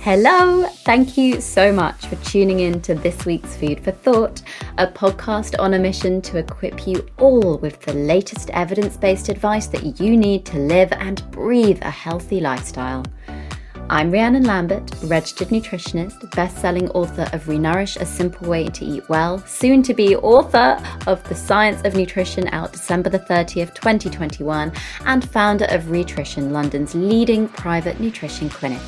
Hello, thank you so much for tuning in to this week's Food for Thought, a podcast on a mission to equip you all with the latest evidence based advice that you need to live and breathe a healthy lifestyle. I'm Rhiannon Lambert, registered nutritionist, best selling author of Renourish A Simple Way to Eat Well, soon to be author of The Science of Nutrition out December the 30th, 2021, and founder of Rhitrition, London's leading private nutrition clinic.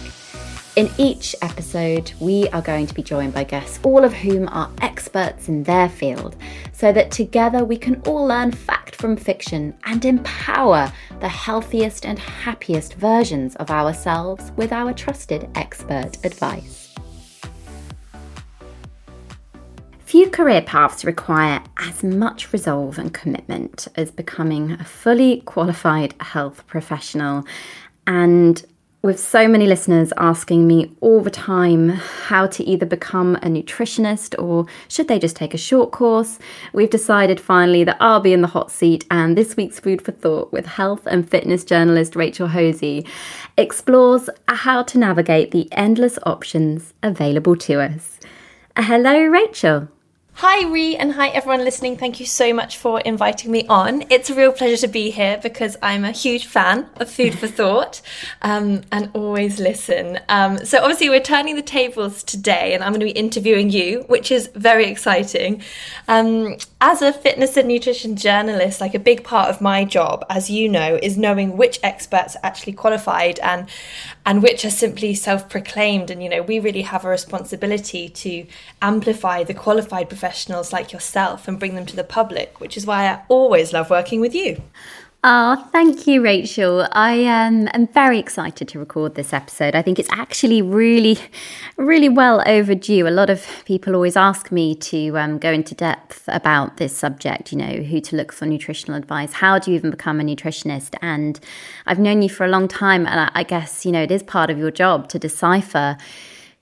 In each episode, we are going to be joined by guests, all of whom are experts in their field, so that together we can all learn fact from fiction and empower the healthiest and happiest versions of ourselves with our trusted expert advice. Few career paths require as much resolve and commitment as becoming a fully qualified health professional. And with so many listeners asking me all the time how to either become a nutritionist or should they just take a short course, we've decided finally that I'll be in the hot seat and this week's Food for Thought with health and fitness journalist Rachel Hosie explores how to navigate the endless options available to us. Hello, Rachel. Hi, Rhi, and hi, everyone listening. Thank you so much for inviting me on. It's a real pleasure to be here because I'm a huge fan of Food for Thought um, and always listen. Um, so, obviously, we're turning the tables today, and I'm going to be interviewing you, which is very exciting. Um, as a fitness and nutrition journalist, like a big part of my job, as you know, is knowing which experts are actually qualified and and which are simply self-proclaimed. And you know, we really have a responsibility to amplify the qualified professionals like yourself and bring them to the public, which is why I always love working with you. Oh, thank you, Rachel. I um, am very excited to record this episode. I think it's actually really, really well overdue. A lot of people always ask me to um, go into depth about this subject, you know, who to look for nutritional advice. How do you even become a nutritionist? And I've known you for a long time, and I guess, you know, it is part of your job to decipher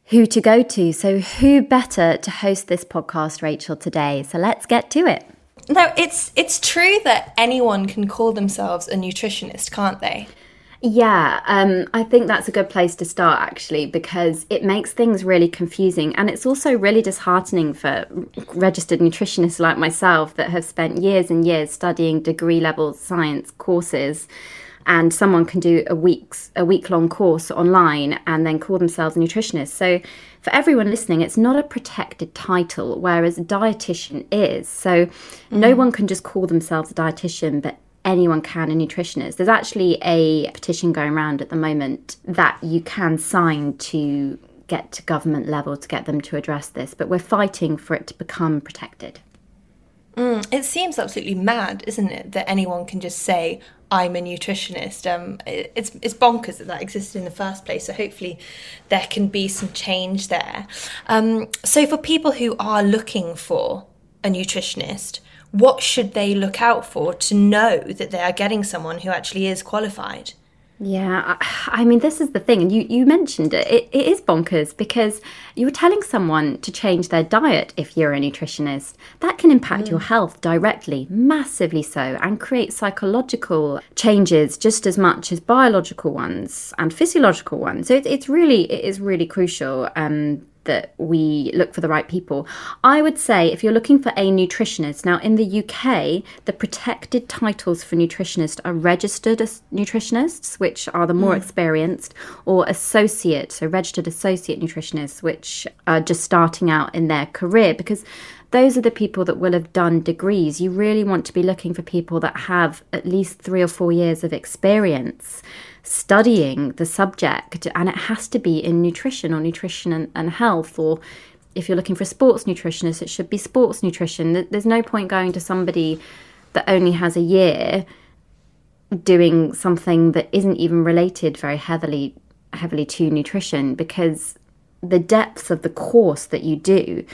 who to go to. So, who better to host this podcast, Rachel, today? So, let's get to it. No, it's it's true that anyone can call themselves a nutritionist, can't they? Yeah, um, I think that's a good place to start actually because it makes things really confusing and it's also really disheartening for registered nutritionists like myself that have spent years and years studying degree level science courses and someone can do a week's a week long course online and then call themselves a nutritionist. So for everyone listening, it's not a protected title, whereas dietitian is. So mm. no one can just call themselves a dietitian, but anyone can a nutritionist. There's actually a petition going around at the moment that you can sign to get to government level to get them to address this, but we're fighting for it to become protected. Mm, it seems absolutely mad, isn't it, that anyone can just say, I'm a nutritionist. Um, it's it's bonkers that that existed in the first place. So hopefully, there can be some change there. Um, so for people who are looking for a nutritionist, what should they look out for to know that they are getting someone who actually is qualified? Yeah, I, mean, this is the thing, and you, you mentioned it. it. It is bonkers because you're telling someone to change their diet if you're a nutritionist. That can impact mm. your health directly, massively so, and create psychological changes just as much as biological ones and physiological ones. So it, it's really, it is really crucial. Um, that we look for the right people. I would say if you're looking for a nutritionist, now in the UK, the protected titles for nutritionists are registered nutritionists, which are the more mm. experienced, or associate, so registered associate nutritionists, which are just starting out in their career because those are the people that will have done degrees. You really want to be looking for people that have at least three or four years of experience studying the subject, and it has to be in nutrition or nutrition and, and health, or if you're looking for a sports nutritionist, it should be sports nutrition. There's no point going to somebody that only has a year doing something that isn't even related very heavily heavily to nutrition because the depths of the course that you do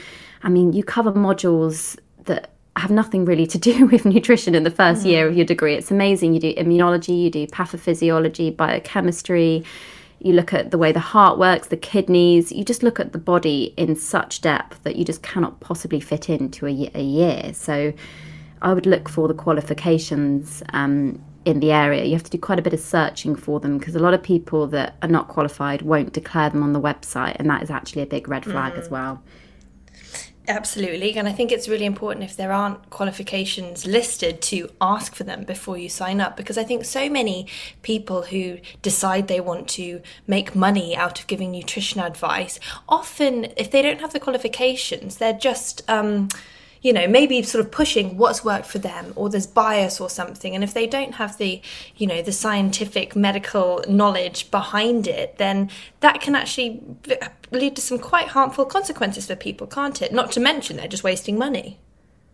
i mean you cover modules that have nothing really to do with nutrition in the 1st mm-hmm. year of your degree. It's amazing. You do immunology, you do pathophysiology, biochemistry, you look at the way the heart works, the kidneys, you just look at the body in such depth that you just cannot possibly fit into a, a year. So I would look for the qualifications um, in the area. You have to do quite a bit of searching for them because a lot of people that are not qualified won't declare them on the website, and that is actually a big red flag mm. as well. Absolutely. And I think it's really important if there aren't qualifications listed to ask for them before you sign up because I think so many people who decide they want to make money out of giving nutrition advice often, if they don't have the qualifications, they're just. Um, you know, maybe sort of pushing what's worked for them or there's bias or something. And if they don't have the, you know, the scientific medical knowledge behind it, then that can actually lead to some quite harmful consequences for people, can't it? Not to mention they're just wasting money.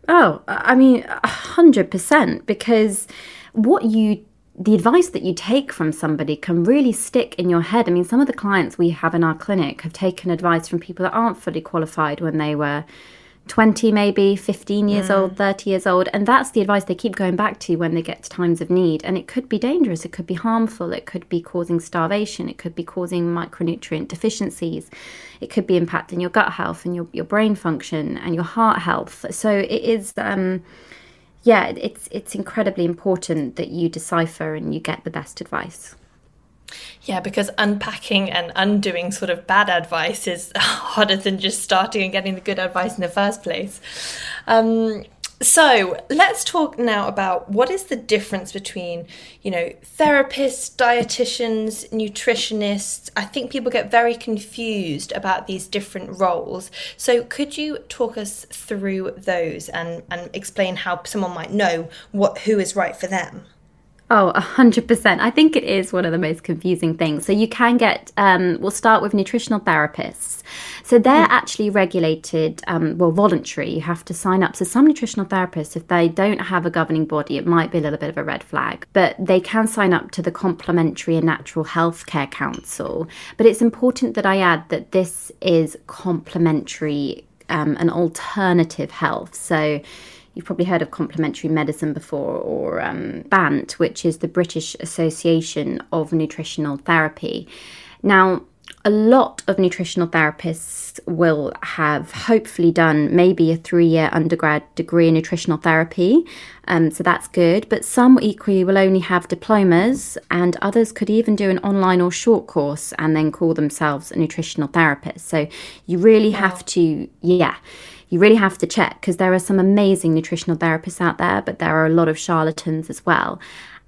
Oh, I mean, 100%, because what you the advice that you take from somebody can really stick in your head. I mean, some of the clients we have in our clinic have taken advice from people that aren't fully qualified when they were 20 maybe 15 years mm. old 30 years old and that's the advice they keep going back to when they get to times of need. And it could be dangerous it could be harmful it could be causing starvation it could be causing micronutrient deficiencies it could be impacting your gut health and your, your brain function and your heart health. So it is um, yeah it's it's incredibly important that you decipher and you get the best advice yeah, because unpacking and undoing sort of bad advice is harder than just starting and getting the good advice in the first place. Um, so let's talk now about what is the difference between, you know, therapists, dietitians, nutritionists. I think people get very confused about these different roles. So could you talk us through those and, and explain how someone might know what who is right for them? Oh, 100%. I think it is one of the most confusing things. So, you can get, um, we'll start with nutritional therapists. So, they're mm. actually regulated, um, well, voluntary. You have to sign up. So, some nutritional therapists, if they don't have a governing body, it might be a little bit of a red flag, but they can sign up to the Complementary and Natural Healthcare Council. But it's important that I add that this is complementary, um, an alternative health. So, You've probably heard of complementary medicine before, or um, BANT, which is the British Association of Nutritional Therapy. Now, a lot of nutritional therapists will have hopefully done maybe a three year undergrad degree in nutritional therapy. Um, so that's good. But some equally will only have diplomas, and others could even do an online or short course and then call themselves a nutritional therapist. So you really wow. have to, yeah you really have to check because there are some amazing nutritional therapists out there, but there are a lot of charlatans as well.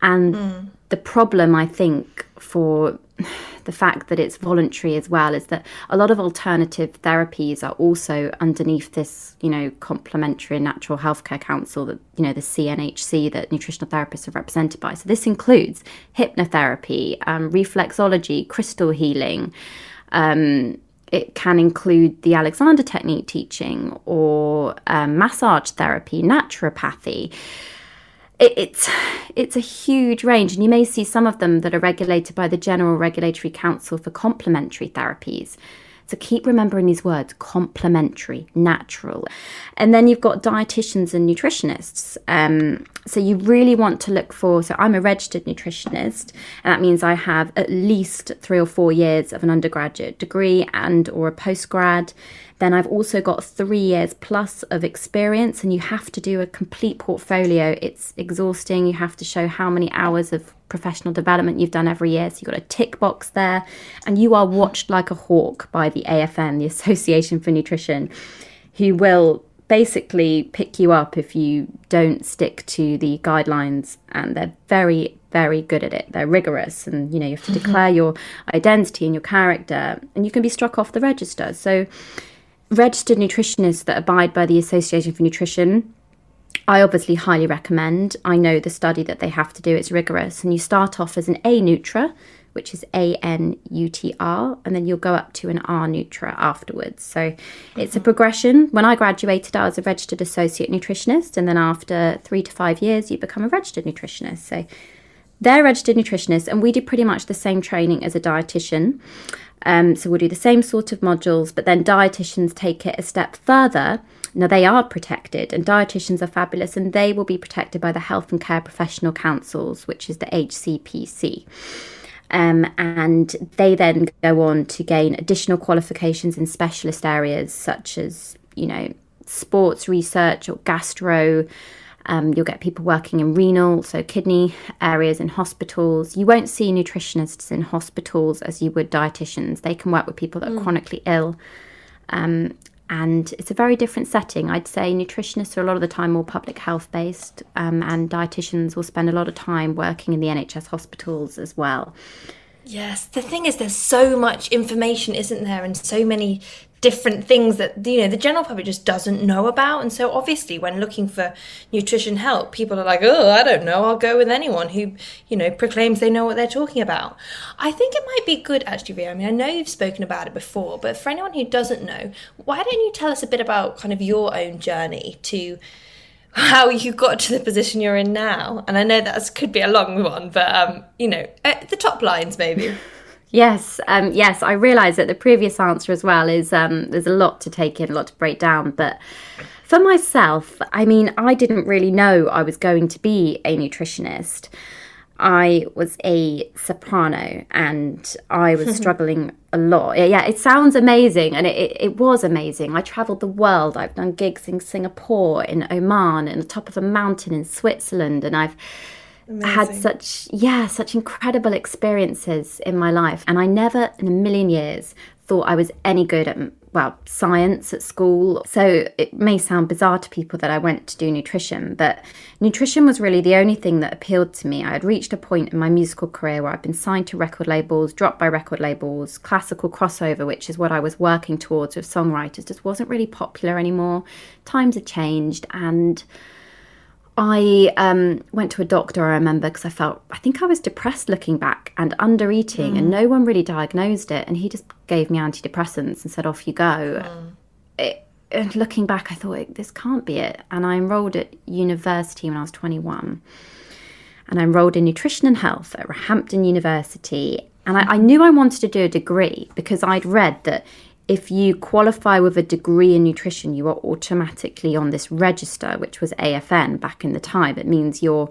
And mm. the problem, I think, for the fact that it's voluntary as well is that a lot of alternative therapies are also underneath this, you know, complementary and natural healthcare council that, you know, the CNHC that nutritional therapists are represented by. So this includes hypnotherapy, um, reflexology, crystal healing, um, it can include the Alexander technique teaching or um, massage therapy, naturopathy. It, it's it's a huge range, and you may see some of them that are regulated by the General Regulatory Council for Complementary Therapies. So keep remembering these words complementary, natural. And then you've got dietitians and nutritionists. Um, so you really want to look for. So I'm a registered nutritionist, and that means I have at least three or four years of an undergraduate degree and or a postgrad. Then I've also got three years plus of experience, and you have to do a complete portfolio. It's exhausting. You have to show how many hours of professional development you've done every year. So you've got a tick box there, and you are watched like a hawk by the AFN, the Association for Nutrition, who will basically pick you up if you don't stick to the guidelines and they're very very good at it they're rigorous and you know you have to mm-hmm. declare your identity and your character and you can be struck off the register so registered nutritionists that abide by the association for nutrition I obviously highly recommend. I know the study that they have to do, it's rigorous. And you start off as an A Nutra, which is A N U T R, and then you'll go up to an R Nutra afterwards. So it's a progression. When I graduated, I was a registered associate nutritionist, and then after three to five years, you become a registered nutritionist. So they're registered nutritionists, and we do pretty much the same training as a dietitian. Um, so we'll do the same sort of modules, but then dietitians take it a step further. Now, they are protected, and dietitians are fabulous, and they will be protected by the Health and Care Professional Councils, which is the HCPC. Um, and they then go on to gain additional qualifications in specialist areas such as, you know, sports research or gastro. Um, you'll get people working in renal, so kidney areas in hospitals. You won't see nutritionists in hospitals as you would dietitians. They can work with people that are mm. chronically ill. Um, and it's a very different setting. I'd say nutritionists are a lot of the time more public health based, um, and dietitians will spend a lot of time working in the NHS hospitals as well. Yes, the thing is, there's so much information, isn't there, and so many different things that you know the general public just doesn't know about. And so obviously when looking for nutrition help people are like oh i don't know. I'll go with anyone who you know proclaims they know what they're talking about. I think it might be good actually Ria. i mean i know you've spoken about it before but for anyone who doesn't know why don't you tell us a bit about kind of your own journey to how you got to the position you're in now? And i know that could be a long one but um you know the top lines maybe Yes, um, yes, I realise that the previous answer as well is um, there's a lot to take in, a lot to break down. But for myself, I mean, I didn't really know I was going to be a nutritionist. I was a soprano and I was struggling a lot. Yeah, it sounds amazing and it, it, was amazing. I travelled the world. I've done gigs in Singapore, in Oman, in the top of a mountain in Switzerland, and I've Amazing. had such yeah such incredible experiences in my life. And i never in a million years thought i was any good at well science at school. So it may sound bizarre to people that i went to do nutrition but nutrition was really the only thing that appealed to me. I had reached a point in my musical career where i'd been signed to record labels dropped by record labels classical crossover which is what i was working towards with songwriters just wasn't really popular anymore. Times had changed and I um, went to a doctor, I remember, because I felt, I think I was depressed looking back and under eating, mm. and no one really diagnosed it. And he just gave me antidepressants and said, off you go. Mm. It, and looking back, I thought, this can't be it. And I enrolled at university when I was 21. And I enrolled in nutrition and health at Roehampton University. And I, I knew I wanted to do a degree because I'd read that if you qualify with a degree in nutrition, you are automatically on this register, which was AFN back in the time. It means you're,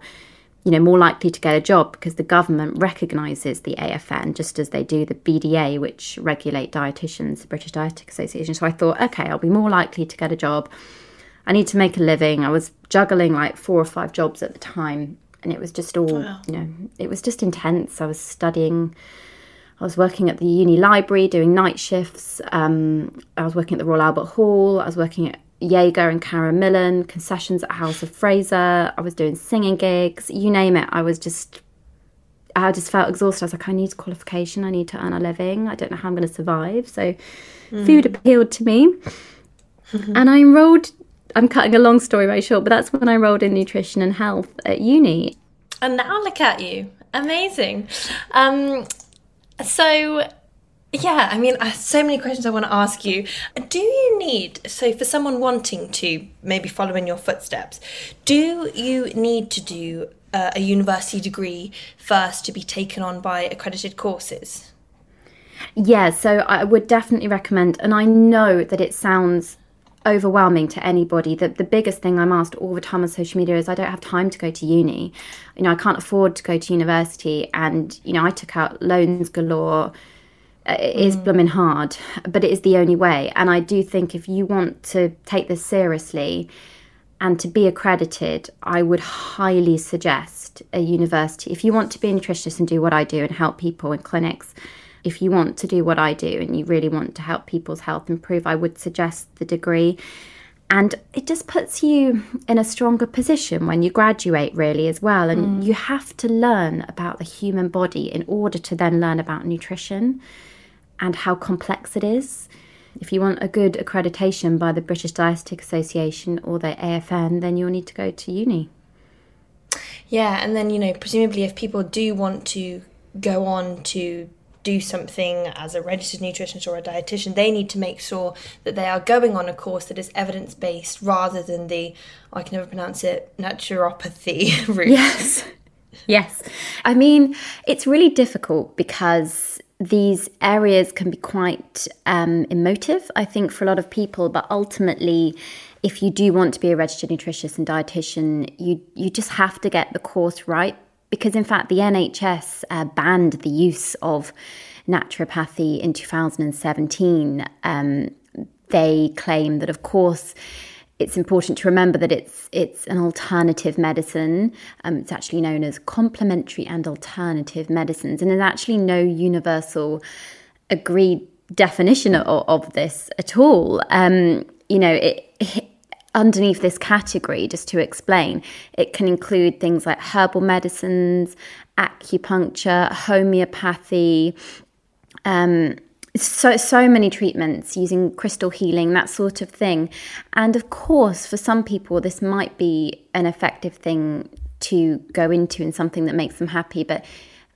you know, more likely to get a job because the government recognises the AFN just as they do the BDA, which regulate dietitians, the British Dietetic Association. So I thought, okay, I'll be more likely to get a job. I need to make a living. I was juggling like four or five jobs at the time, and it was just all, wow. you know, it was just intense. I was studying I was working at the uni library doing night shifts. Um, I was working at the Royal Albert Hall. I was working at Jaeger and Karen Millen, concessions at House of Fraser. I was doing singing gigs, you name it. I was just, I just felt exhausted. I was like, I need qualification. I need to earn a living. I don't know how I'm going to survive. So mm. food appealed to me. and I enrolled, I'm cutting a long story very short, but that's when I enrolled in nutrition and health at uni. And now look at you. Amazing. Um, so, yeah, I mean, so many questions I want to ask you. Do you need, so for someone wanting to maybe follow in your footsteps, do you need to do uh, a university degree first to be taken on by accredited courses? Yeah, so I would definitely recommend, and I know that it sounds overwhelming to anybody. The, the biggest thing I'm asked all the time on social media is I don't have time to go to uni. You know, I can't afford to go to university. And, you know, I took out loans galore. Uh, it is mm. blooming hard, but it is the only way. And I do think if you want to take this seriously And to be accredited, I would highly suggest a university. If you want to be a nutritionist and do what I do and help people in clinics, if you want to do what I do and you really want to help people's health improve, I would suggest the degree. And it just puts you in a stronger position when you graduate, really, as well. And mm. you have to learn about the human body in order to then learn about nutrition and how complex it is. If you want a good accreditation by the British Dietetic Association or the AFN, then you'll need to go to uni. Yeah, and then, you know, presumably if people do want to go on to do something as a registered nutritionist or a dietitian, they need to make sure that they are going on a course that is evidence based rather than the, oh, I can never pronounce it, naturopathy route. Yes. Yes. I mean, it's really difficult because these areas can be quite um, emotive, I think, for a lot of people, but ultimately, if you do want to be a registered nutritionist and dietitian, you you just have to get the course right because in fact the NHS uh, banned the use of naturopathy in 2017. Um, they claim that, of course, it's important to remember that it's it's an alternative medicine. Um, it's actually known as complementary and alternative medicines, and there's actually no universal agreed definition of, of this at all. Um, you know, it, it, underneath this category, just to explain, it can include things like herbal medicines, acupuncture, homeopathy, um, so so many treatments using crystal healing that sort of thing. And of course for some people this might be an effective thing to go into and something that makes them happy but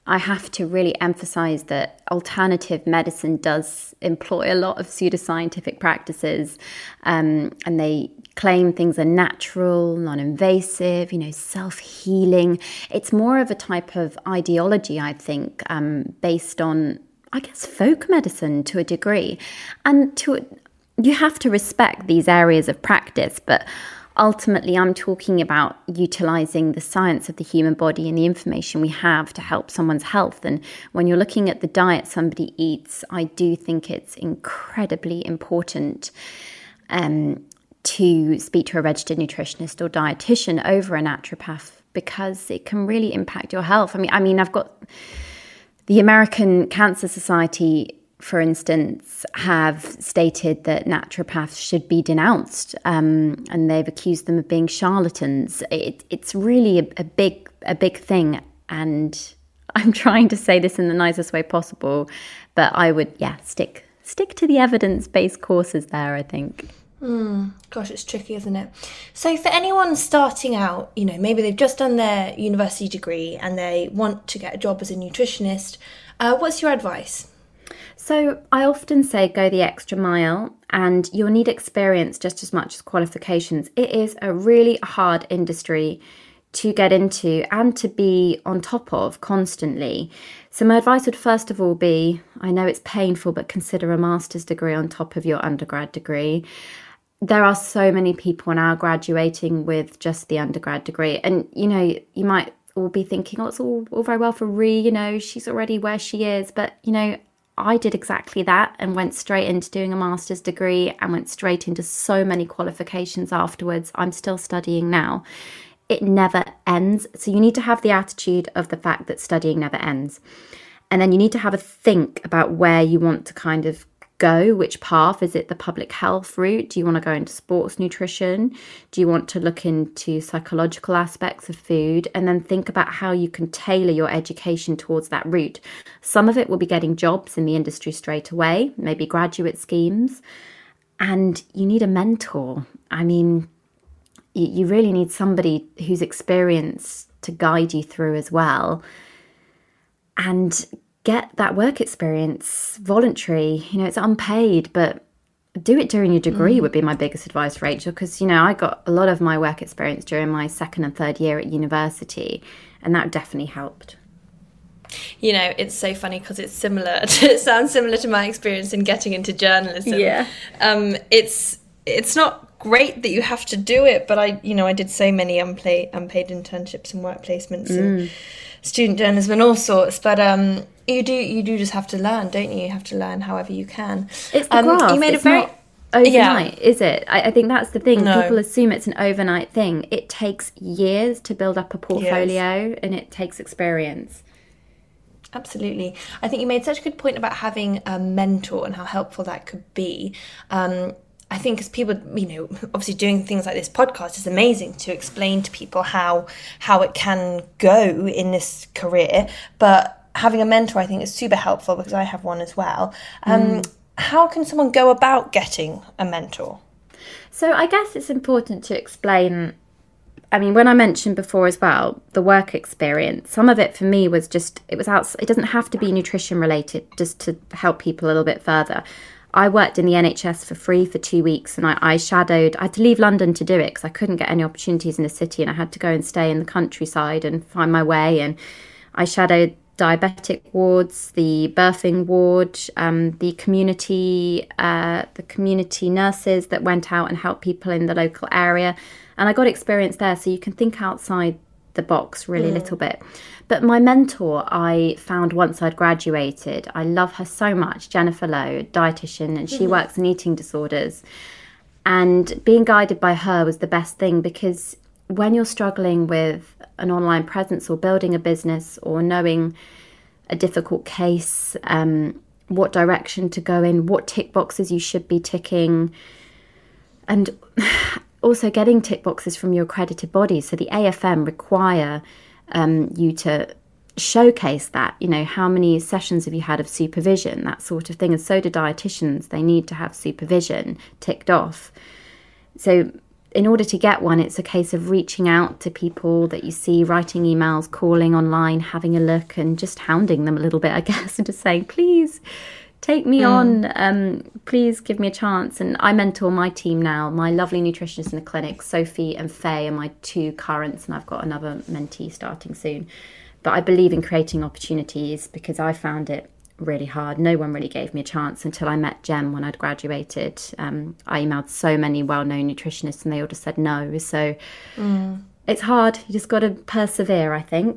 I have to really emphasize that alternative medicine does employ a lot of pseudoscientific practices, um, and they claim things are natural, non invasive, you know, self healing. It's more of a type of ideology, I think, um, based on, I guess, folk medicine to a degree. And to you have to respect these areas of practice, but ultimately, I'm talking about utilizing the science of the human body and the information we have to help someone's health. And when you're looking at the diet somebody eats, I do think it's incredibly important. Um, to speak to a registered nutritionist or dietitian over a naturopath because it can really impact your health. I mean, I mean, I've got the American Cancer Society, for instance, have stated that naturopaths should be denounced, um, and they've accused them of being charlatans. It, it's really a, a big, a big thing, and I'm trying to say this in the nicest way possible, but I would, yeah, stick stick to the evidence based courses there. I think. Mm, gosh, it's tricky, isn't it? So, for anyone starting out, you know, maybe they've just done their university degree and they want to get a job as a nutritionist, uh, what's your advice? So, I often say go the extra mile and you'll need experience just as much as qualifications. It is a really hard industry to get into and to be on top of constantly. So, my advice would first of all be I know it's painful, but consider a master's degree on top of your undergrad degree there are so many people now graduating with just the undergrad degree. And, you know, you might all be thinking, oh, it's all, all very well for Rhi, you know, she's already where she is. But, you know, I did exactly that and went straight into doing a master's degree and went straight into so many qualifications afterwards. I'm still studying now. It never ends. So you need to have the attitude of the fact that studying never ends. And then you need to have a think about where you want to kind of go? Which path? Is it the public health route? Do you want to go into sports nutrition? Do you want to look into psychological aspects of food? And then think about how you can tailor your education towards that route. Some of it will be getting jobs in the industry straight away, maybe graduate schemes. And you need a mentor. I mean, you really need somebody who's experienced to guide you through as well. And get that work experience voluntary. You know, it's unpaid, but do it during your degree mm. would be my biggest advice, Rachel, because, you know, I got a lot of my work experience during my second and third year at university, and that definitely helped. You know, it's so funny because it's similar. To, it sounds similar to my experience in getting into journalism. Yeah. Um, it's it's not great that you have to do it, but I, you know, I did so many unpaid unpaid internships and work placements mm. and student journalism and all sorts. But um, you do you do just have to learn, don't you? You have to learn however you can. It's the um, You made it's a very overnight, yeah. is it? I, I, think that's the thing. No. People assume it's an overnight thing. It takes years to build up a portfolio yes. and it takes experience. Absolutely. I think you made such a good point about having a mentor and how helpful that could be. Um, I think as people, you know, obviously doing things like this podcast is amazing to explain to people how how it can go in this career. But having a mentor, I think, is super helpful because I have one as well. Um, mm. How can someone go about getting a mentor? So I guess it's important to explain. I mean, when I mentioned before as well, the work experience, some of it for me was just, it was out, it doesn't have to be nutrition related, just to help people a little bit further. I worked in the NHS for free for two weeks and I, I shadowed, I had to leave London to do it because I couldn't get any opportunities in the city and I had to go and stay in the countryside and find my way. And I shadowed diabetic wards, the birthing ward, um, the community, uh, the community nurses that went out and helped people in the local area. And I got experience there, so you can think outside the box really a mm. little bit. But my mentor, I found once I'd graduated, I love her so much, Jennifer Lowe, dietitian, and she mm-hmm. works in eating disorders. And being guided by her was the best thing because when you're struggling with an online presence or building a business or knowing a difficult case, um, what direction to go in, what tick boxes you should be ticking, and also getting tick boxes from your accredited bodies. So the AFN require um, you to showcase that you know how many sessions have you had of supervision that sort of thing. And so do dietitians. They need to have supervision ticked off. So in order to get one it's a case of reaching out to people that you see writing emails calling online having a look and just hounding them a little bit i guess and just saying please take me mm. on um, please give me a chance. And i mentor my team now my lovely nutritionists in the clinic sophie and faye are my two currents and i've got another mentee starting soon. But i believe in creating opportunities because i found it really hard. No one really gave me a chance until i met Jen when i'd graduated. Um, i emailed so many well-known nutritionists and they all just said no. So mm. it's hard. You just got to persevere i think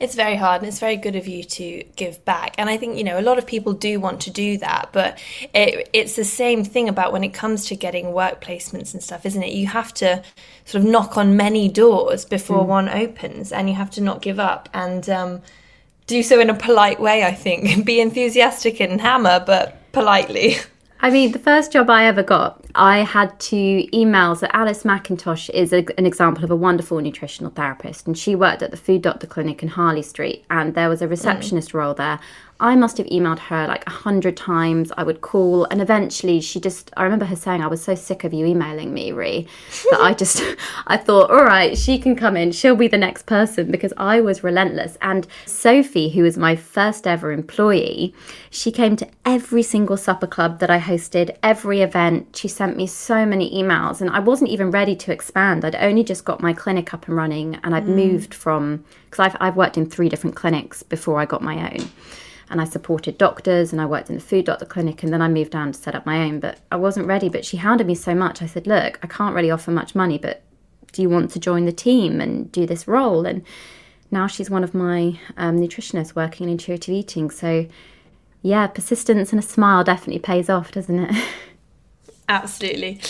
It's very hard and it's very good of you to give back. And I think, you know, a lot of people do want to do that, but it, it's the same thing about when it comes to getting work placements and stuff, isn't it? You have to sort of knock on many doors before mm. one opens and you have to not give up. And um, do so in a polite way, I think. Be enthusiastic and hammer, but politely. I mean, the first job I ever got, I had to email. So, Alice Mackintosh is a, an example of a wonderful nutritional therapist, and she worked at the Food Doctor Clinic in Harley Street, and there was a receptionist mm. role there. I must have emailed her like a hundred times. I would call, and eventually she just, I remember her saying, I was so sick of you emailing me, Rhi, that I just, I thought, all right, she can come in. She'll be the next person because I was relentless. And Sophie, who was my first ever employee, she came to every single supper club that I hosted, every event. She sent me so many emails, and I wasn't even ready to expand. I'd only just got my clinic up and running, and I'd mm. moved from, because I've, I've worked in three different clinics before I got my own and I supported doctors and I worked in the food doctor clinic and then I moved down to set up my own. But I wasn't ready. But she hounded me so much. I said, Look, I can't really offer much money, but do you want to join the team and do this role? And now she's one of my um, nutritionists working in intuitive eating. So, yeah, persistence and a smile definitely pays off, doesn't it? Absolutely.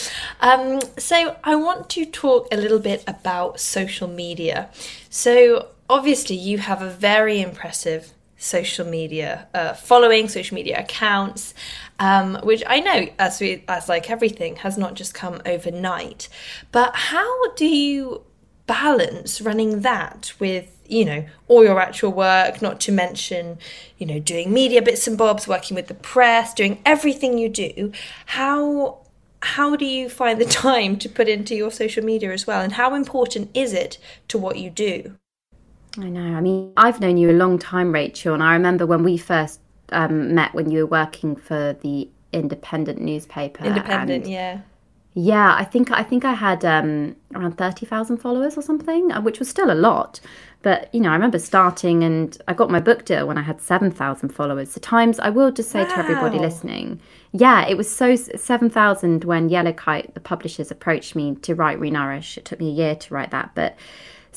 Um, so, I want to talk a little bit about social media. So, obviously, you have a very impressive social media uh, following, social media accounts, um, which I know, as we as like everything, has not just come overnight. But how do you balance running that with you know all your actual work not to mention you know doing media bits and bobs working with the press doing everything you do? How how do you find the time to put into your social media as well? And how important is it to what you do I know. I mean, I've known you a long time, Rachel, and I remember when we first um, met when you were working for the Independent newspaper. Independent, yeah. Yeah, I think I think I had um, around thirty thousand followers or something, uh, which was still a lot. But you know, I remember starting, and I got my book deal when I had seven thousand followers. So times I will just say wow. to everybody listening, yeah, it was so seven thousand when Yellow Kite, the publishers, approached me to write Renourish. It took me a year to write that, but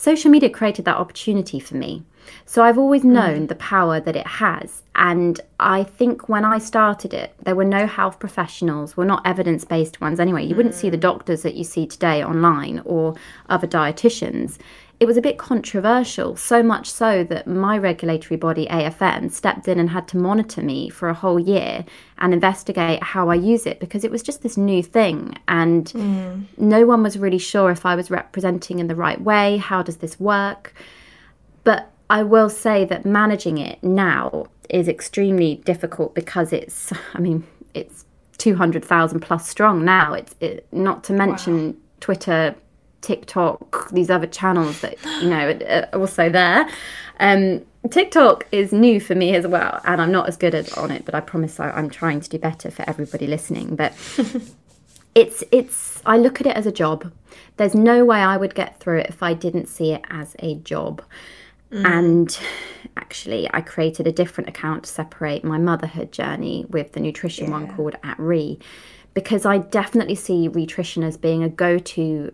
social media created that opportunity for me. So I've always hmm. known mm. the power that it has. And I think when I started it, there were no health professionals, were not evidence based ones anyway. You mm. wouldn't see the hmm. doctors that you see today online or other dietitians it was a bit controversial, so much so that my regulatory body, AFN, stepped in and had to monitor me for a whole year and investigate how I use it because it was just this new thing. And mm. no one was really sure if I was representing in the right way. How does this work? But I will say that managing it now is extremely difficult because it's, I mean, it's 200,000 plus strong now. It's it, not to mention wow. Twitter TikTok, these other channels that you know are also there. Um, TikTok is new for me as well, and I'm not as good at, on it, but I promise I, I'm trying to do better for everybody listening. But it's it's I look at it as a job. There's no way I would get through it if I didn't see it as a job. Mm. And actually, I created a different account to separate my motherhood journey with the nutrition yeah. one called At Re, because I definitely see nutrition as being a go-to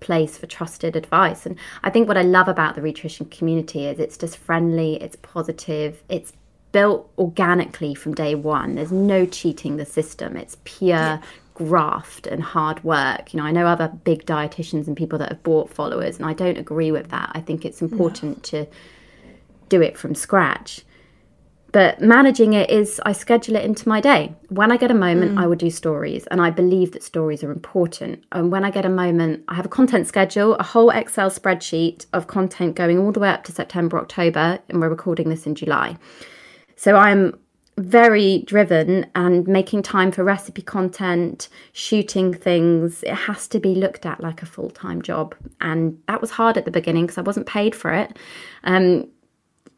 place for trusted advice. And I think what I love about the nutrition community is it's just friendly, it's positive, it's built organically from day one. There's no cheating the system. It's pure yeah. graft and hard work. You know, I know other big dietitians and people that have bought followers, and I don't agree with that. I think it's important no. to do it from scratch. But managing it is, I schedule it into my day. When I get a moment, mm. I will do stories, and I believe that stories are important. And when I get a moment, I have a content schedule, a whole Excel spreadsheet of content going all the way up to September, October, and we're recording this in July. So I'm very driven and making time for recipe content, shooting things. It has to be looked at like a full time job. And that was hard at the beginning because I wasn't paid for it. Um,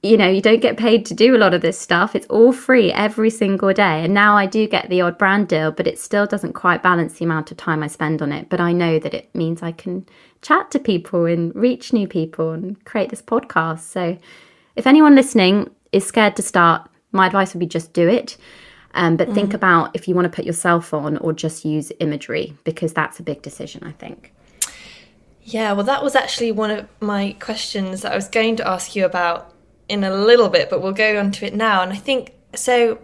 you know, you don't get paid to do a lot of this stuff. It's all free every single day. And now I do get the odd brand deal, but it still doesn't quite balance the amount of time I spend on it. But I know that it means I can chat to people and reach new people and create this podcast. So if anyone listening is scared to start, my advice would be just do it. Um, but mm. think about if you want to put yourself on or just use imagery, because that's a big decision, I think. Yeah, well, that was actually one of my questions that I was going to ask you about in a little bit, but we'll go on to it now. And I think so.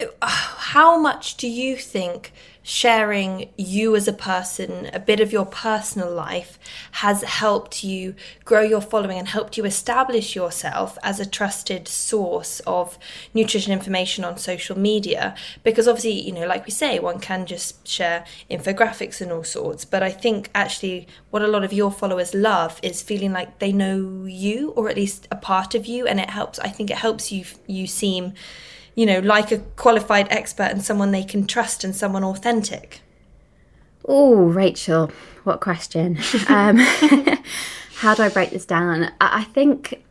Uh, how much do you think sharing you as a person, a bit of your personal life, has helped you grow your following and helped you establish yourself as a trusted source of nutrition information on social media. Because obviously, you know, like we say, one can just share infographics and all sorts. But I think actually what a lot of your followers love is feeling like they know you or at least a part of you. And it helps, I think it helps you, you seem you know, like a qualified expert and someone they can trust and someone authentic? Oh, Rachel, what question? um, how do I break this down? I think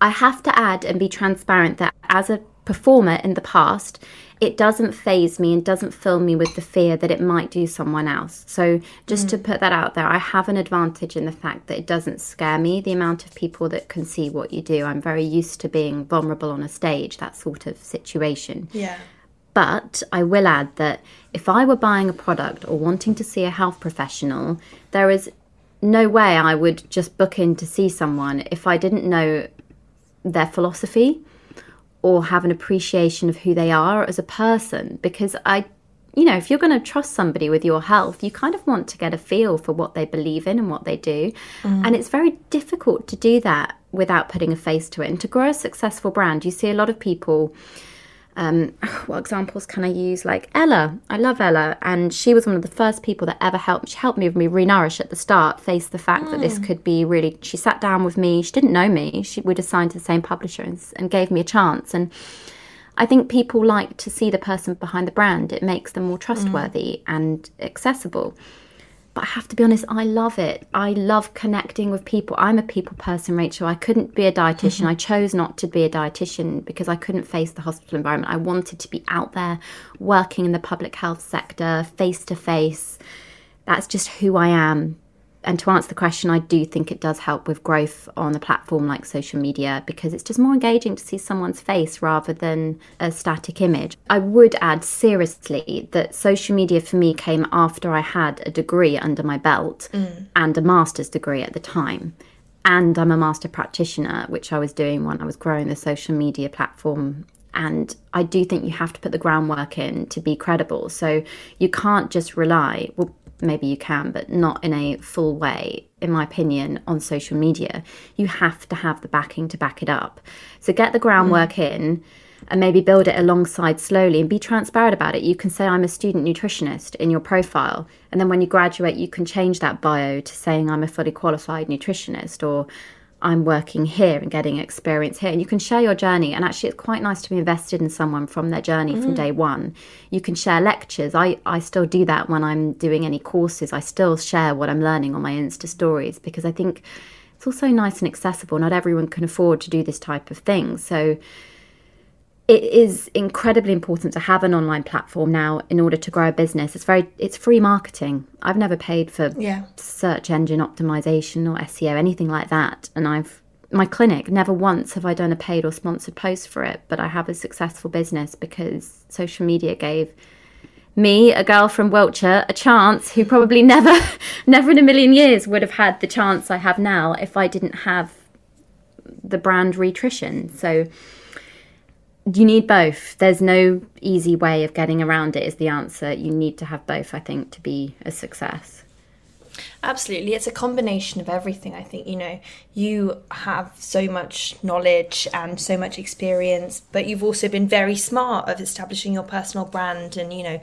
I have to add and be transparent that as a performer in the past, it doesn't phase me and doesn't fill me with the fear that it might do someone else. So, just mm. to put that out there, I have an advantage in the fact that it doesn't scare me the amount of people that can see what you do. I'm very used to being vulnerable on a stage, that sort of situation. Yeah. But I will add that if I were buying a product or wanting to see a health professional, there is no way I would just book in to see someone if I didn't know their philosophy or have an appreciation of who they are as a person because I you know, if you're going to trust somebody with your health, you kind of want to get a feel for what they believe in and what they do. Mm. And it's very difficult to do that without putting a face to it. And to grow a successful brand, you see a lot of people um, what examples can I use? Like Ella, I love Ella, and she was one of the first people that ever helped. She helped me with me renourish at the start, face the fact mm. that this hmm. could be really. She sat down with me. She didn't know me. She we'd assigned to the same publisher and, and gave me a chance. And I think people like to see the person behind the brand. It makes them more trustworthy mm. and accessible. But I have to be honest, I love it. I love connecting with people. I'm a people person, Rachel. I couldn't be a dietitian. Mm-hmm. I chose not to be a dietitian because I couldn't face the hospital environment. I wanted to be out there working in the public health sector, face to face. That's just who I am and to answer the question, I do think it does help with growth on a platform like social media because it's just more engaging to see someone's face rather than a static image. I would add seriously that social media for me came after I had a degree under my belt mm. and a master's degree at the time. And I'm a master practitioner, which I was doing when I was growing the social media platform and I do think you have to put the groundwork in to be credible. So you can't just rely, well, maybe you can, but not in a full way, in my opinion, on social media. You have to have the backing to back it up. So get the groundwork mm. in and maybe build it alongside slowly and be transparent about it. You can say, I'm a student nutritionist in your profile. And then when you graduate, you can change that bio to saying, I'm a fully qualified nutritionist or I'm working here and getting experience here. And you can share your journey. And actually, it's quite nice to be invested in someone from their journey mm. from day one. You can share lectures. I, I still do that when I'm doing any courses. I still share what I'm learning on my Insta stories because I think it's also nice and accessible. Not everyone can afford to do this type of thing. So it is incredibly important to have an online platform now in order to grow a business. It's very it's free marketing. I've never paid for yeah. search engine optimization or SEO anything like that and I've my clinic never once have I done a paid or sponsored post for it, but I have a successful business because social media gave me, a girl from Wiltshire, a chance who probably never never in a million years would have had the chance I have now if I didn't have the brand Rhitrition. So you need both. There's no easy way of getting around it, is the answer. You need to have both, I think, to be a success. Absolutely. It's a combination of everything. I think, you know, you have so much knowledge and so much experience, but you've also been very smart of establishing your personal brand and, you know,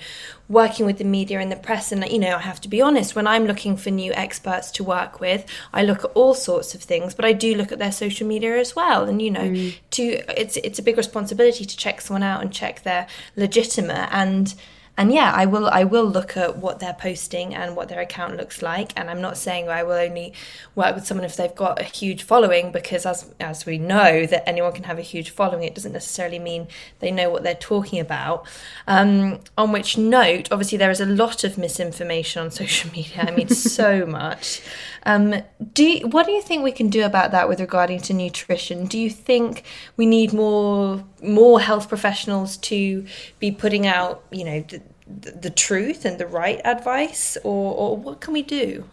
working with the media and the press. And, you know, I have to be honest, when I'm looking for new experts to work with, I look at all sorts of things, but I do look at their social media as well. And, you know, mm. to it's it's a big responsibility to check someone out and check they're legitimate and and yeah i will i will look at what they're posting and what their account looks like. And i'm not saying i will only work with someone if they've got a huge following because as as we know that anyone can have a huge following it doesn't necessarily mean they know what they're talking about. Um, on which note obviously there is a lot of misinformation on social media. I mean so much um, do you, what do you think we can do about that with regarding to nutrition? Do you think we need more more health professionals to be putting out, you know, the, the truth and the right advice, or, or what can we do?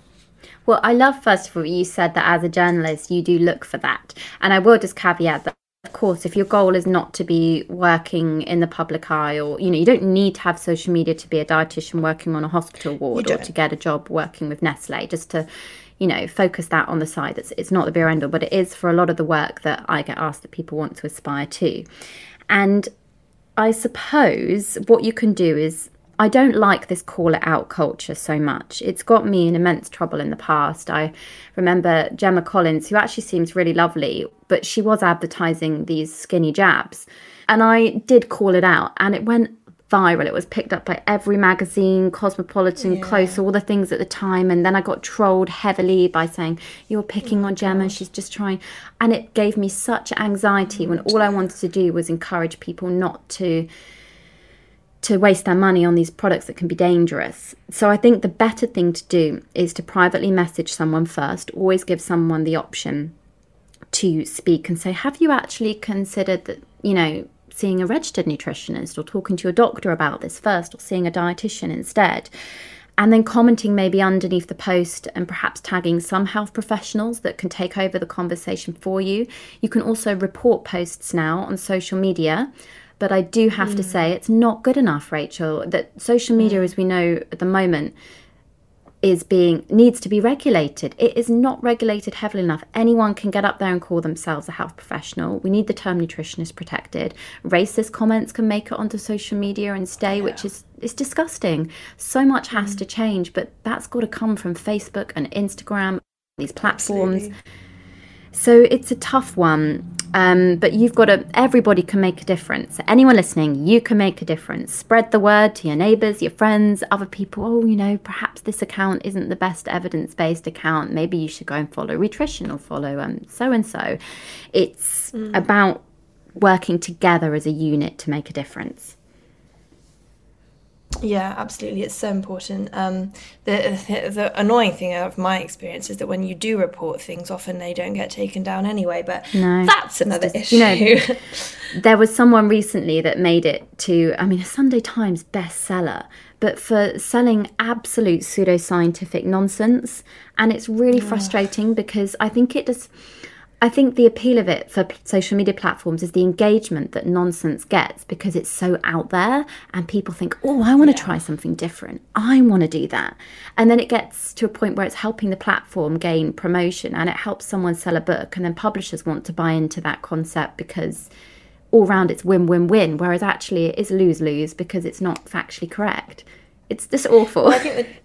Well, I love first of all you said that as a journalist you do look for that, and I will just caveat that Of course, if your goal is not to be working in the public eye, or you know, you don't need to have social media to be a dietitian working on a hospital ward or to get a job working with Nestle. Just to, you know, focus that on the side. It's it's not the be end all, but it is for a lot of the work that I get asked that people want to aspire to. And I suppose what you can do is I don't like this call it out culture so much. It's got me in immense trouble in the past. I remember Gemma Collins, who actually seems really lovely, but she was advertising these skinny jabs. And I did call it out, and it went viral. It was picked up by every magazine, Cosmopolitan, yeah. Close, all the things at the time. And then I got trolled heavily by saying, You're picking oh on Gemma, she's just trying. And it gave me such anxiety when all I wanted to do was encourage people not to to waste their money on these products that can be dangerous. So I think the better thing to do is to privately message someone first, always give someone the option to speak and say, Have you actually considered that, you know, seeing a registered nutritionist or talking to your doctor about this first or seeing a dietitian instead? And then commenting maybe underneath the post and perhaps tagging some health professionals that can take over the conversation for you. You can also report posts now on social media but I do have mm. to say it's not good enough, Rachel, that social media, mm. as we know at the moment, is being needs to be regulated. It is not regulated heavily enough. Anyone can get up there and call themselves a health professional. We need the term nutritionist protected. Racist comments can make it onto social media and stay, yeah. which is is disgusting. So much has mm. to change, but that's got to come from Facebook and Instagram, these platforms. Absolutely. So it's a tough one. Um, but you've got to, everybody can make a difference. Anyone listening, you can make a difference. Spread the word to your neighbors, your friends, other people. Oh, you know, perhaps this account isn't the best evidence based account. Maybe you should go and follow Rhitrition or follow so and so. It's mm. about working together as a unit to make a difference. Yeah, absolutely. It's so important. Um, the, the, the annoying thing of my experience is that when you do report things, often they don't get taken down anyway. But no, that's another just, issue. You know, there was someone recently that made it to, I mean, a Sunday Times bestseller, but for selling absolute pseudoscientific nonsense, and it's really frustrating because I think it just I think the appeal of it for social media platforms is the engagement that nonsense gets because it's so out there and people think, oh, I want to yeah. try something different. I want to do that. And then it gets to a point where it's helping the platform gain promotion and it helps someone sell a book. And then publishers want to buy into that concept because all round it's win win win. Whereas actually it is lose lose because it's not factually correct. It's just awful. Well, I think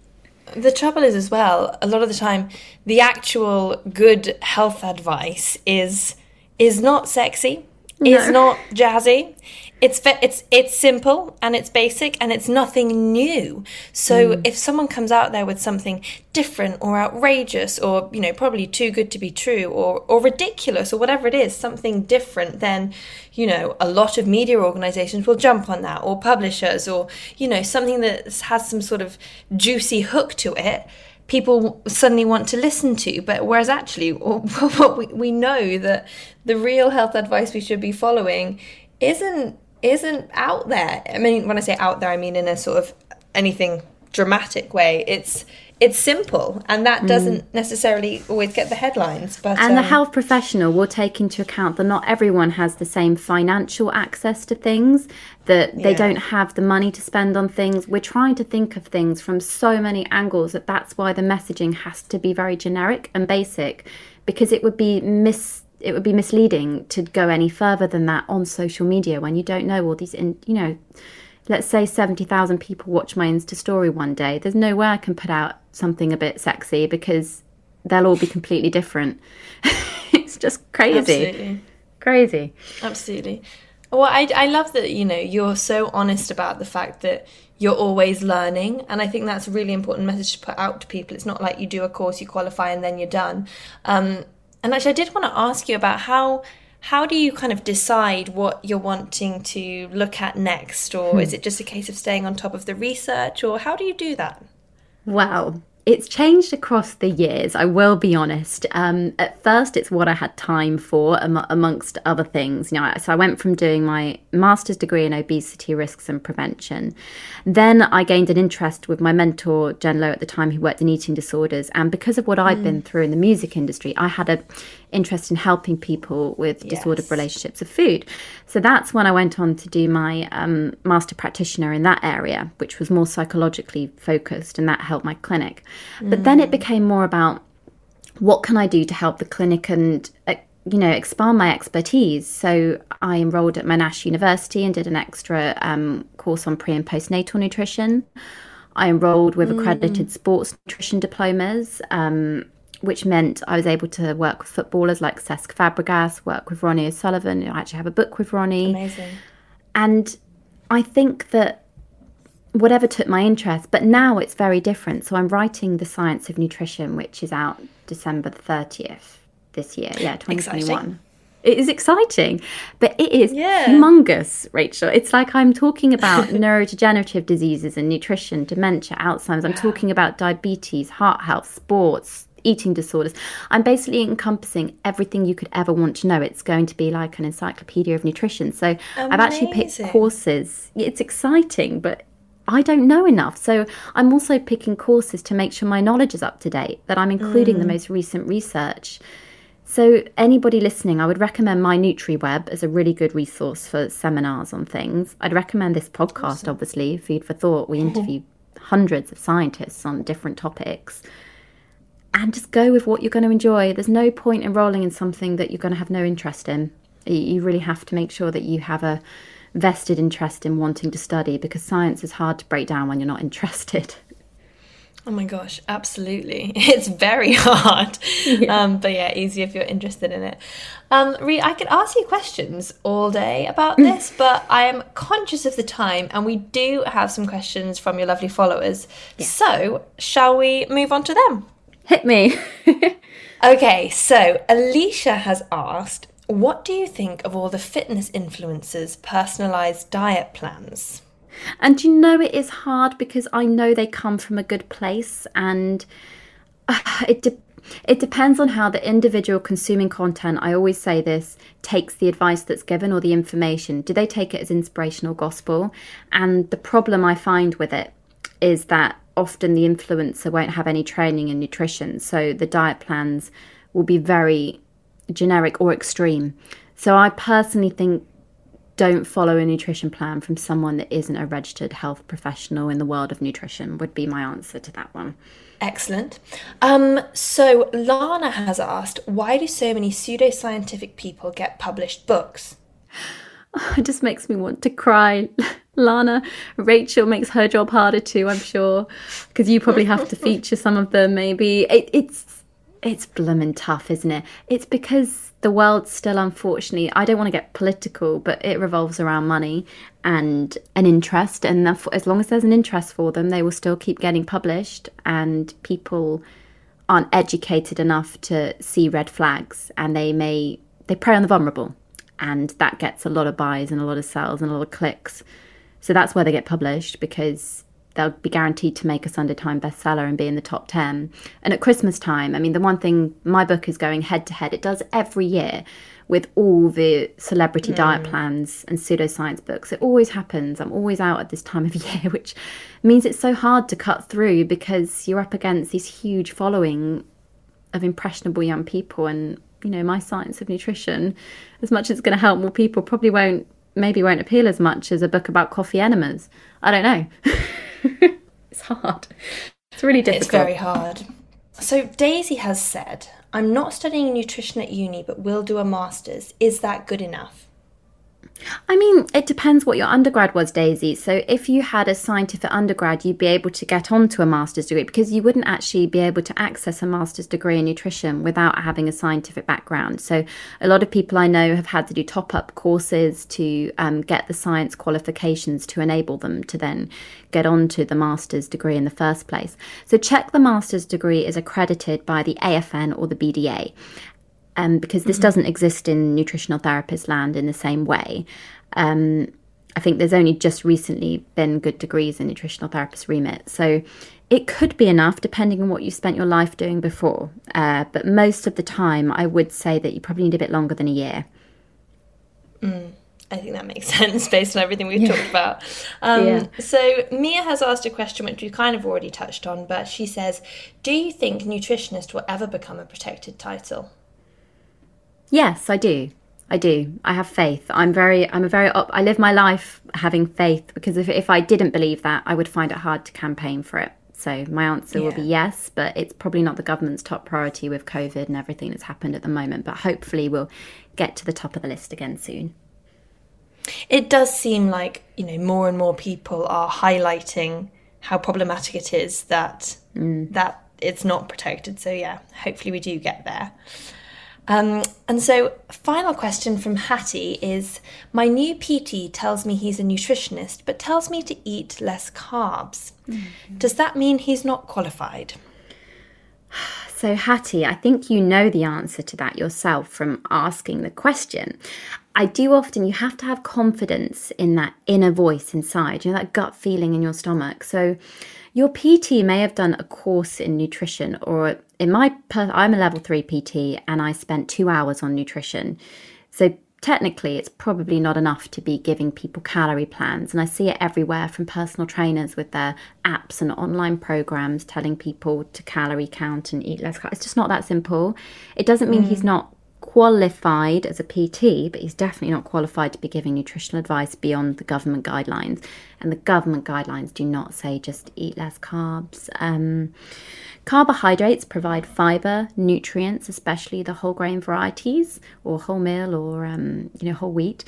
the trouble is as well a lot of the time the actual good health advice is is not sexy no. is not jazzy it's it's it's simple and it's basic and it's nothing new. So mm. if someone comes out there with something different or outrageous or you know probably too good to be true or or ridiculous or whatever it is, something different, then you know a lot of media organizations will jump on that or publishers or you know something that has some sort of juicy hook to it people suddenly want to listen to. But whereas actually, what we, we know that the real health advice we should be following isn't isn't out there. I mean, when I say out there, I mean in a sort of anything dramatic way. It's it's simple, and that doesn't mm. necessarily always get the headlines. But and um, the health professional will take into account that not everyone has the same financial access to things. That they yeah. don't have the money to spend on things. We're trying to think of things from so many angles that that's why the messaging has to be very generic and basic, because it would be mis it would be misleading to go any further than that on social media when you don't know all these in you know let's say 70,000 people watch my insta story one day there's no way i can put out something a bit sexy because they'll all be completely different. It's just crazy. Absolutely. crazy. Absolutely. Well I, I love that you know you're so honest about the fact that you're always learning and i think that's a really important message to put out to people. It's not like you do a course you qualify and then you're done. Um, and actually, I did want to ask you about how how do you kind of decide what you're wanting to look at next, or hmm. is it just a case of staying on top of the research, or how do you do that? Well, it's changed across the years, I will be honest. Um, at first, it's what I had time for, amongst other things. You know, so I went from doing my master's degree in obesity risks and prevention. Then I gained an interest with my mentor, Jen Lowe, at the time, who worked in eating disorders. And because of what I'd been mm. through in the music industry, I had a interest in helping people with yes. disordered relationships of food. So that's when I went on to do my um, master practitioner in that area, which was more psychologically focused, and that helped my clinic. Mm. But then it mm. became more about what can I do to help the clinic and uh, you know expand my expertise so i enrolled at monash university and did an extra um, course on pre and postnatal nutrition I enrolled with accredited mm. sports nutrition diplomas, um, which meant I was able to work with footballers like Cesc Fabregas, work with Ronnie O'Sullivan. I actually have a book with Ronnie. Amazing. And I think that whatever took my interest, but now it's very different. So I'm writing The Science of Nutrition, which is out December the 30th this year. Yeah, 2021. Exciting. It is exciting, but it is yeah. humongous, Rachel. It's like I'm talking about neurodegenerative diseases and nutrition, dementia, Alzheimer's. I'm talking about diabetes, heart health, sports, eating disorders. I'm basically encompassing everything you could ever want to know. It's going to be like an encyclopedia of nutrition. So Amazing. I've actually picked courses. It's exciting, but I don't know enough. So I'm also picking courses to make sure my knowledge is up to date, that I'm including mm. the most recent research. So, anybody listening, I would recommend my NutriWeb as a really good resource for seminars on things. I'd recommend this podcast, awesome. obviously, Food for Thought. We interview hundreds of scientists on different topics. And just go with what you're going to enjoy. There's no point enrolling in something that you're going to have no interest in. You really have to make sure that you have a vested interest in wanting to study because science is hard to break down when you're not interested. Oh my gosh, absolutely. It's very hard. Yeah. Um, but yeah, easy if you're interested in it. Um, Rhi, I could ask you questions all day about mm. this, but I am conscious of the time and we do have some questions from your lovely followers. Yeah. So, shall we move on to them? Hit me. okay, so Alicia has asked, what do you think of all the fitness influencers' personalized diet plans? And you know it is hard because I know they come from a good place and uh, it de- it depends on how the individual consuming content, I always say this, takes the advice that's given or the information. Do they take it as inspirational gospel? And the problem I find with it is that often the influencer won't have any training in nutrition. So the diet plans will be very generic or extreme. So I personally think don't follow a nutrition plan from someone that isn't a registered health professional in the world of nutrition, would be my answer to that one. Excellent. Um, so Lana has asked, why do so many pseudoscientific people get published books? it just makes me want to cry. Lana, Rachel makes her job harder too, I'm sure, because you probably have to feature some of them. Maybe it, it's it's blooming tough, isn't it? It's because the world still, unfortunately, I don't want to get political, but it revolves around money and an interest. And as long as there's an interest for them, they will still keep getting published. And people aren't educated enough to see red flags, and they may they prey on the vulnerable, and that gets a lot of buys and a lot of sales and a lot of clicks. So that's where they get published because they'll be guaranteed to make a Sunday Time bestseller and be in the top 10. And at Christmas time, I mean, the one thing my book is going head to head, it does every year with all the celebrity mm. diet plans and pseudoscience books. It always happens. I'm always out at this time of year, which means it's so hard to cut through because you're up against this huge following of impressionable young people. And, you know, my science of nutrition, as much as it's going to help more people, probably won't, maybe won't appeal as much as a book about coffee enemas. I don't know. it's hard. It's really difficult. It's very hard. So Daisy has said, I'm not studying nutrition at uni, but will do a master's. Is that good enough? I mean, it depends what your undergrad was, Daisy. So, if you had a scientific undergrad, you'd be able to get onto a master's degree because you wouldn't actually be able to access a master's degree in nutrition without having a scientific background. So, a lot of people I know have had to do top up courses to um, get the science qualifications to enable them to then get onto the master's degree in the first place. So, check the master's degree is accredited by the AFN or the BDA um, because this mm-hmm. doesn't exist in nutritional therapist land in the same way. Um, I think there's only just recently been good degrees in nutritional therapist remit. So it could be enough depending on what you spent your life doing before. Uh, but most of the time, I would say that you probably need a bit longer than a year. Mm, I think that makes sense based on everything we've yeah. talked about. Um, yeah. So Mia has asked a question which we've kind of already touched on, but she says, Do you think nutritionist will ever become a protected title? Yes, I do. I do. I have faith. I'm very, I'm a very, op- I live my life having faith because if, if I didn't believe that, I would find it hard to campaign for it. So my answer yeah. will be yes, but it's probably not the government's top priority with COVID and everything that's happened at the moment. But hopefully we'll get to the top of the list again soon. It does seem like, you know, more and more people are highlighting how problematic it is that mm. that it's not protected. So yeah, hopefully we do get there. Um, and so, final question from Hattie is My new PT tells me he's a nutritionist, but tells me to eat less carbs. Mm-hmm. Does that mean he's not qualified? So, Hattie, I think you know the answer to that yourself from asking the question. I do often, you have to have confidence in that inner voice inside, you know, that gut feeling in your stomach. So, your PT may have done a course in nutrition, or in my, I'm a level three PT and I spent two hours on nutrition. So technically, it's probably not enough to be giving people calorie plans. And I see it everywhere from personal trainers with their apps and online programs telling people to calorie count and eat less. It's just not that simple. It doesn't mean mm. he's not qualified as a PT, but he's definitely not qualified to be giving nutritional advice beyond the government guidelines. And the government guidelines do not say just eat less carbs. Um, carbohydrates provide fiber, nutrients, especially the whole grain varieties or wholemeal or um, you know whole wheat,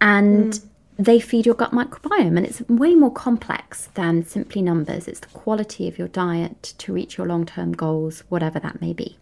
and mm. they feed your gut microbiome. And it's way more complex than simply numbers. It's the quality of your diet to reach your long-term goals, whatever that may be.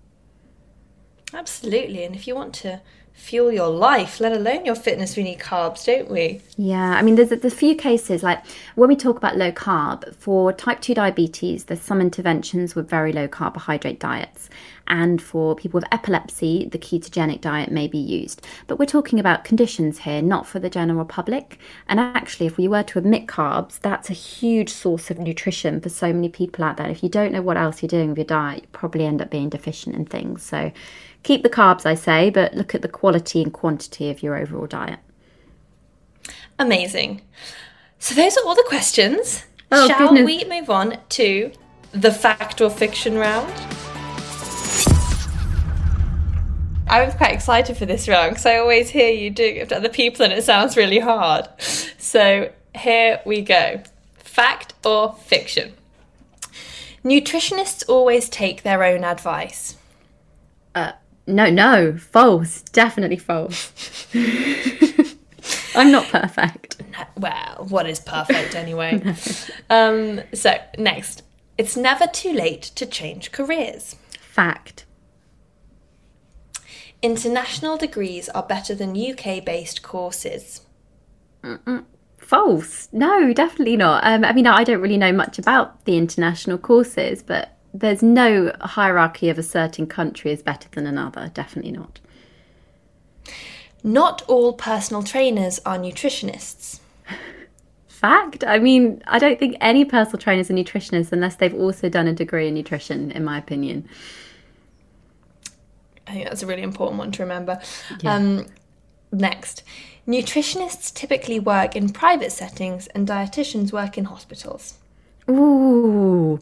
Absolutely. And if you want to fuel your life, let alone your fitness, we need carbs, don't we? Yeah, I mean, there's a, there's a few cases like when we talk about low carb for type 2 diabetes, there's some interventions with very low carbohydrate diets. And for people with epilepsy, the ketogenic diet may be used. But we're talking about conditions here, not for the general public. And actually, if we were to omit carbs, that's a huge source of nutrition for so many people out there. If you don't know what else you're doing with your diet, you probably end up being deficient in things. So Keep the carbs, I say, but look at the quality and quantity of your overall diet. Amazing. So those are all the questions. Oh, Shall goodness. we move on to the fact or fiction round? I was quite excited for this round because I always hear you do it to other people and it sounds really hard. So here we go. Fact or fiction? Nutritionists always take their own advice. Uh, no, no, false. Definitely false. I'm not perfect. Well, what is perfect anyway? um, so, next. It's never too late to change careers. Fact. International degrees are better than UK based courses. Mm-mm. False. No, definitely not. Um, I mean, I don't really know much about the international courses, but there's no hierarchy of a certain country is better than another. Definitely not. Not all personal trainers are nutritionists. Fact. I mean, I don't think any personal trainers are nutritionists unless they've also done a degree in nutrition, in my opinion. I think that's a really important one to remember. Yeah. Um, next, nutritionists typically work in private settings and dietitians work in hospitals. Ooh,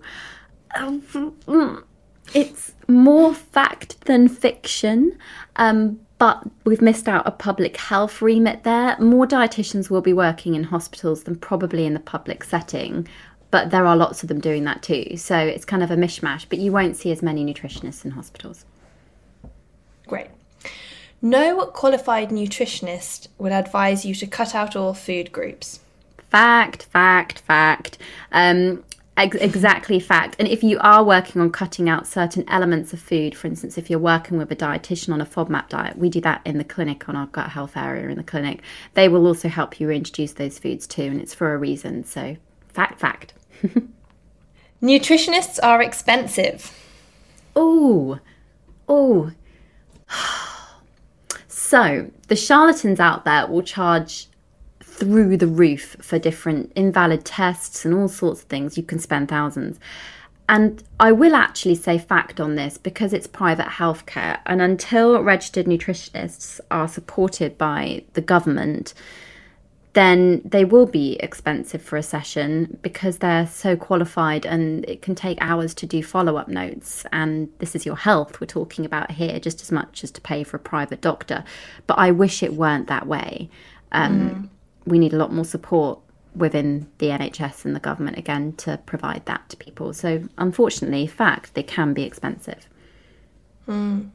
it's more fact than fiction, um, but we've missed out a public health remit there. More dietitians will be working in hospitals than probably in the public setting, but there are lots of them doing that too. So it's kind of a mishmash, but you won't see as many nutritionists in hospitals. Great. No qualified nutritionist would advise you to cut out all food groups. Fact, fact, fact. Um, Ex- exactly fact. And if you are working on cutting out certain elements of food, for instance, if you're working with a dietitian on a FODMAP diet, we do that in the clinic on our gut health area in the clinic. They will also help you reintroduce those foods too, and it's for a reason. So, fact, fact. Nutritionists are expensive. Oh, oh. so, the charlatans out there will charge through the roof for different invalid tests and all sorts of things. You can spend thousands. And I will actually say fact on this because it's private healthcare. And until registered nutritionists are supported by the government, then they will be expensive for a session because they're so qualified and it can take hours to do follow up notes. And this is your health we're talking about here, just as much as to pay for a private doctor. But I wish it weren't that way. Um, mm. We need a lot more support within the NHS and the government again to provide that to people. So, unfortunately, in fact, they can be expensive. Mm.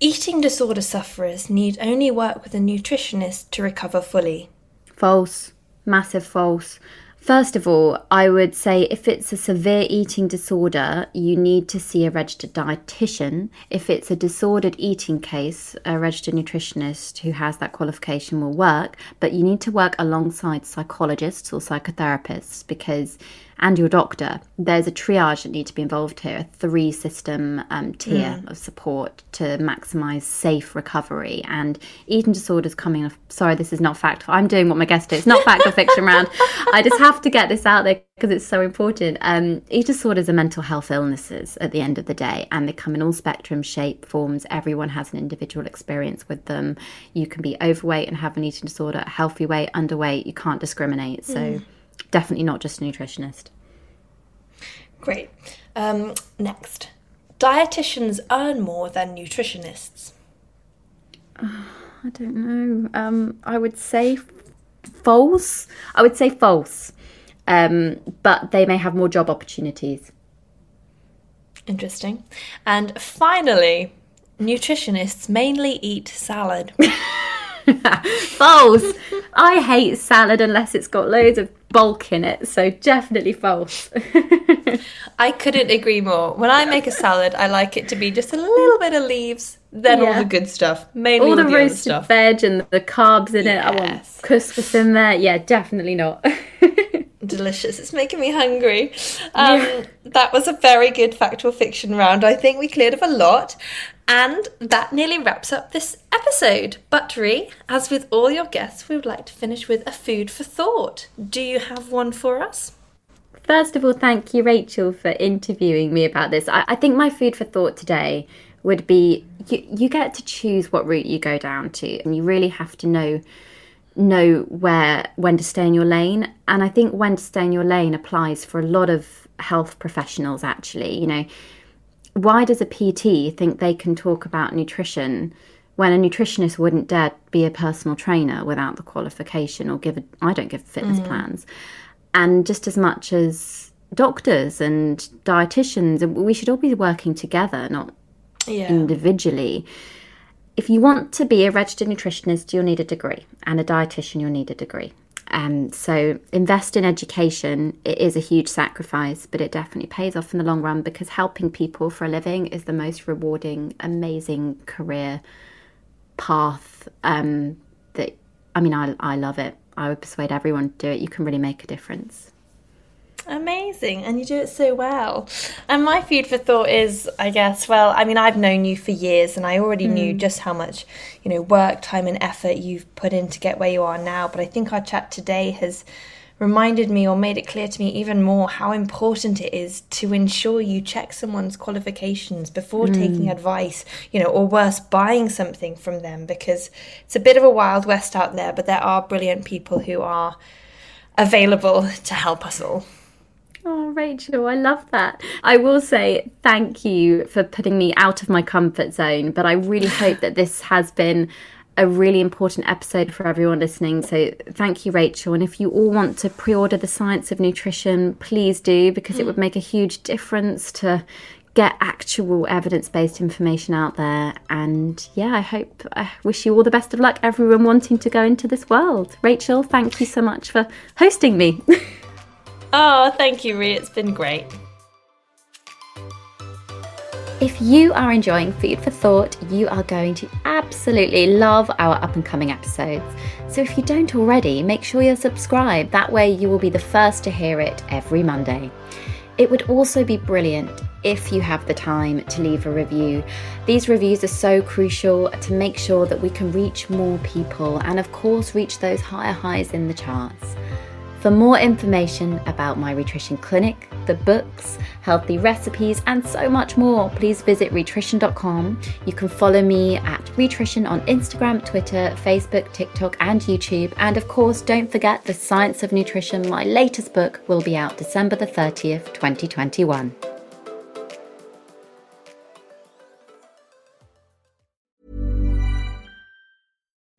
Eating disorder sufferers need only work with a nutritionist to recover fully. False. Massive false. First of all, I would say if it's a severe eating disorder, you need to see a registered dietitian. If it's a disordered eating case, a registered nutritionist who has that qualification will work, but you need to work alongside psychologists or psychotherapists because and your doctor, there's a triage that need to be involved here, a three system um, tier mm. of support to maximize safe recovery. And eating disorders coming off. Sorry, this is not fact. I'm doing what my guest is, not fact or fiction round. I just have to get this out there because it's so important. Um, eating disorders are mental health illnesses at the end of the day, and they come in all spectrum, shape, forms. Everyone has an individual experience with them. You can be overweight and have an eating disorder, healthy weight, underweight. You can't discriminate. So. Mm definitely not just a nutritionist. Great. Um, next, dietitians earn more than nutritionists. I don't know. Um, I would say false. I would say false. Um, but they may have more job opportunities. Interesting. And finally, nutritionists mainly eat salad. false. I hate salad unless it's got loads of bulk in it, so definitely false. I couldn't agree more. When I make a salad, I like it to be just a little bit of leaves, then yeah. all the good stuff, mainly all the, the roasted veg and the carbs in yes. it. I want couscous in there. Yeah, definitely not. Delicious. It's making me hungry. Um, yeah. That was a very good factual fiction round. I think we cleared up a lot. And that nearly wraps up this episode. But Rhi, as with all your guests, we would like to finish with a food for thought. Do you have one for us? First of all, thank you, Rachel, for interviewing me about this. I, I think my food for thought today would be you, you get to choose what route you go down to, and you really have to know know where when to stay in your lane. And I think when to stay in your lane applies for a lot of health professionals. Actually, you know, why does a PT think they can talk about nutrition when a nutritionist wouldn't dare be a personal trainer without the qualification or give a, I don't give fitness mm. plans. And just as much as doctors and dietitians, we should all be working together, not yeah. individually. If you want to be a registered nutritionist, you'll need a degree, and a dietitian, you'll need a degree. Um, so invest in education. It is a huge sacrifice, but it definitely pays off in the long run because helping people for a living is the most rewarding, amazing career path. Um, that I mean, I I love it. I would persuade everyone to do it. You can really make a difference. Amazing, and you do it so well. And my food for thought is, I guess, well, I mean, I've known you for years, and I already mm. knew just how much, you know, work, time, and effort you've put in to get where you are now. But I think our chat today has reminded me or made it clear to me even more how important it is to ensure you check someone's qualifications before mm. taking advice, you know, or worse, buying something from them because it's a bit of a wild west out there, but there are brilliant people who are available to help us all. Oh, Rachel, I love that. I will say thank you for putting me out of my comfort zone, but I really hope that this has been a really important episode for everyone listening. So thank you, Rachel. And if you all want to pre order The Science of Nutrition, please do, because it would make a huge difference to get actual evidence based information out there. And yeah, I hope, I wish you all the best of luck, everyone wanting to go into this world. Rachel, thank you so much for hosting me. Oh, thank you, Rhi. It's been great. If you are enjoying Food for Thought, you are going to absolutely love our up and coming episodes. So if you don't already, make sure you're subscribed. That way, you will be the first to hear it every Monday. It would also be brilliant if you have the time to leave a review. These reviews are so crucial to make sure that we can reach more people and, of course, reach those higher highs in the charts. For more information about my Rhitrition Clinic, the books, healthy recipes, and so much more, please visit rhitrition.com. You can follow me at Rhitrition on Instagram, Twitter, Facebook, TikTok, and YouTube. And of course, don't forget The Science of Nutrition, my latest book, will be out December the 30th, 2021.